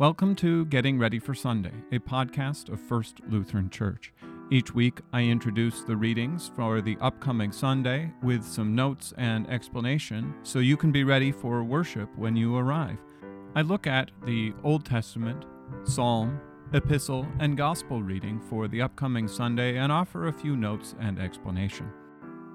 Welcome to Getting Ready for Sunday, a podcast of First Lutheran Church. Each week, I introduce the readings for the upcoming Sunday with some notes and explanation so you can be ready for worship when you arrive. I look at the Old Testament, Psalm, Epistle, and Gospel reading for the upcoming Sunday and offer a few notes and explanation.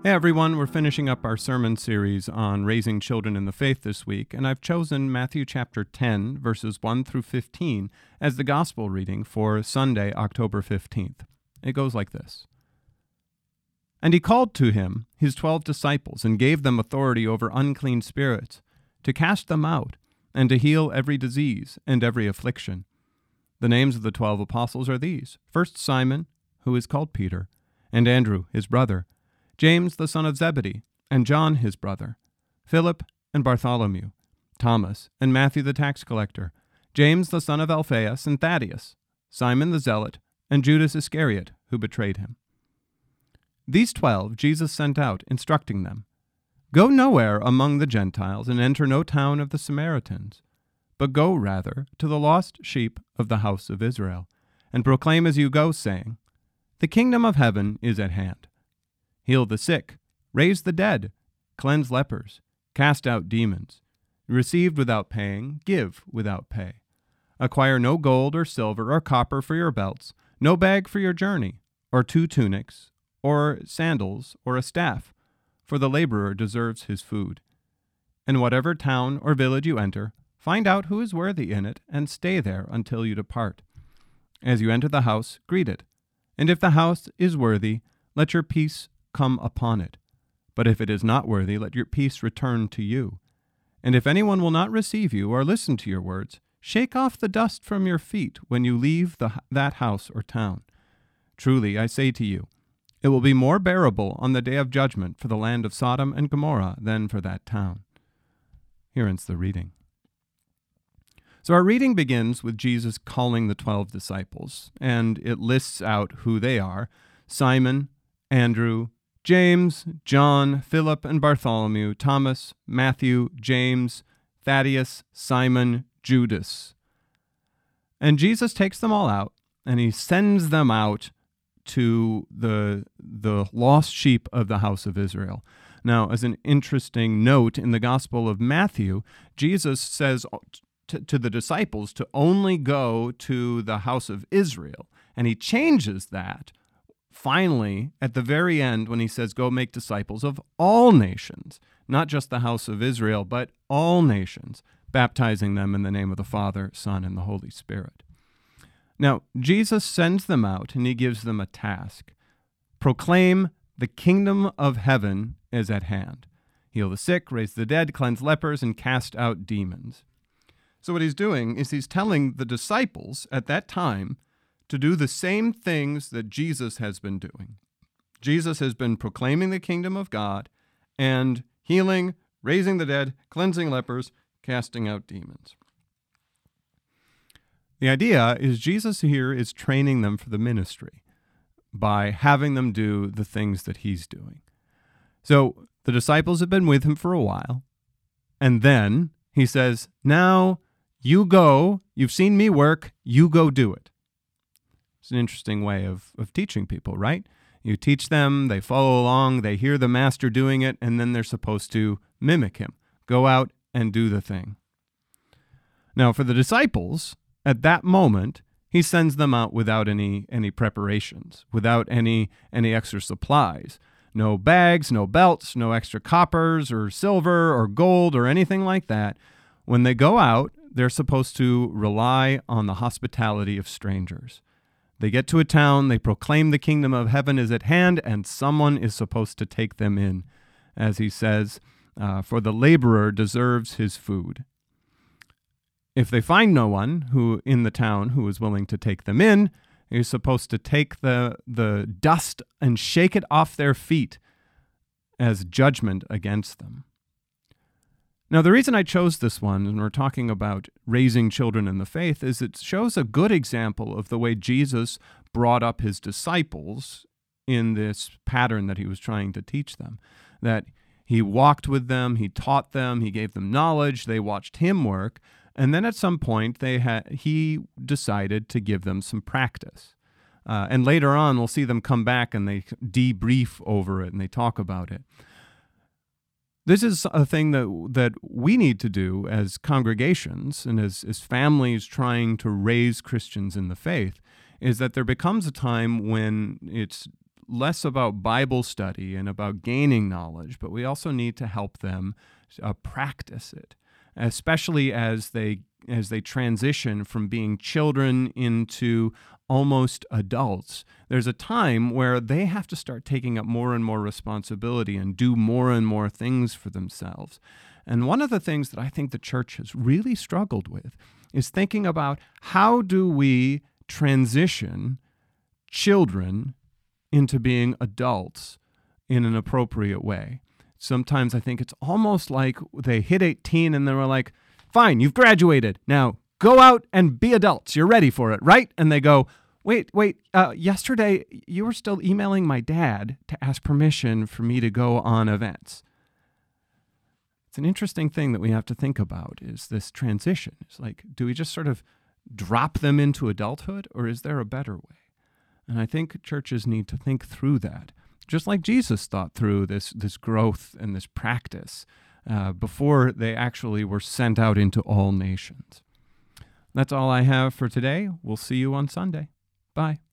Hey everyone, we're finishing up our sermon series on raising children in the faith this week, and I've chosen Matthew chapter 10, verses 1 through 15, as the gospel reading for Sunday, October 15th. It goes like this And he called to him his twelve disciples, and gave them authority over unclean spirits, to cast them out, and to heal every disease and every affliction. The names of the twelve apostles are these First Simon, who is called Peter, and Andrew, his brother James the son of Zebedee, and John his brother, Philip and Bartholomew, Thomas and Matthew the tax collector, James the son of Alphaeus and Thaddaeus, Simon the zealot, and Judas Iscariot, who betrayed him. These twelve Jesus sent out, instructing them Go nowhere among the Gentiles, and enter no town of the Samaritans, but go rather to the lost sheep of the house of Israel, and proclaim as you go, saying, The kingdom of heaven is at hand heal the sick, raise the dead, cleanse lepers, cast out demons. Received without paying, give without pay. Acquire no gold or silver or copper for your belts, no bag for your journey, or two tunics, or sandals, or a staff, for the laborer deserves his food. In whatever town or village you enter, find out who is worthy in it, and stay there until you depart. As you enter the house, greet it. And if the house is worthy, let your peace come upon it. But if it is not worthy, let your peace return to you. And if anyone will not receive you or listen to your words, shake off the dust from your feet when you leave the, that house or town. Truly, I say to you, it will be more bearable on the day of judgment for the land of Sodom and Gomorrah than for that town. Here ends the reading. So, our reading begins with Jesus calling the twelve disciples, and it lists out who they are Simon, Andrew, James, John, Philip and Bartholomew, Thomas, Matthew, James, Thaddaeus, Simon, Judas. And Jesus takes them all out and he sends them out to the the lost sheep of the house of Israel. Now, as an interesting note in the Gospel of Matthew, Jesus says to, to the disciples to only go to the house of Israel, and he changes that finally, at the very end, when he says, Go make disciples of all nations, not just the house of Israel, but all nations, baptizing them in the name of the Father, Son, and the Holy Spirit. Now, Jesus sends them out and he gives them a task proclaim the kingdom of heaven is at hand. Heal the sick, raise the dead, cleanse lepers, and cast out demons. So, what he's doing is he's telling the disciples at that time to do the same things that Jesus has been doing. Jesus has been proclaiming the kingdom of God and healing, raising the dead, cleansing lepers, casting out demons. The idea is Jesus here is training them for the ministry by having them do the things that he's doing. So the disciples have been with him for a while, and then he says, Now you go, you've seen me work, you go do it. It's an interesting way of, of teaching people, right? You teach them, they follow along, they hear the master doing it, and then they're supposed to mimic him. Go out and do the thing. Now, for the disciples, at that moment, he sends them out without any any preparations, without any any extra supplies. No bags, no belts, no extra coppers or silver or gold or anything like that. When they go out, they're supposed to rely on the hospitality of strangers. They get to a town, they proclaim the kingdom of heaven is at hand, and someone is supposed to take them in. As he says, uh, for the laborer deserves his food. If they find no one who in the town who is willing to take them in, he's supposed to take the, the dust and shake it off their feet as judgment against them. Now, the reason I chose this one, and we're talking about raising children in the faith, is it shows a good example of the way Jesus brought up his disciples in this pattern that he was trying to teach them. That he walked with them, he taught them, he gave them knowledge, they watched him work, And then at some point, they had he decided to give them some practice. Uh, and later on, we'll see them come back and they debrief over it and they talk about it. This is a thing that that we need to do as congregations and as, as families trying to raise Christians in the faith, is that there becomes a time when it's less about Bible study and about gaining knowledge, but we also need to help them uh, practice it, especially as they as they transition from being children into almost adults. There's a time where they have to start taking up more and more responsibility and do more and more things for themselves. And one of the things that I think the church has really struggled with is thinking about how do we transition children into being adults in an appropriate way. Sometimes I think it's almost like they hit 18 and they were like, fine, you've graduated. Now go out and be adults. You're ready for it, right? And they go, wait, wait, uh, yesterday you were still emailing my dad to ask permission for me to go on events. It's an interesting thing that we have to think about is this transition. It's like, do we just sort of drop them into adulthood or is there a better way? And I think churches need to think through that, just like Jesus thought through this, this growth and this practice uh, before they actually were sent out into all nations. That's all I have for today. We'll see you on Sunday. Bye.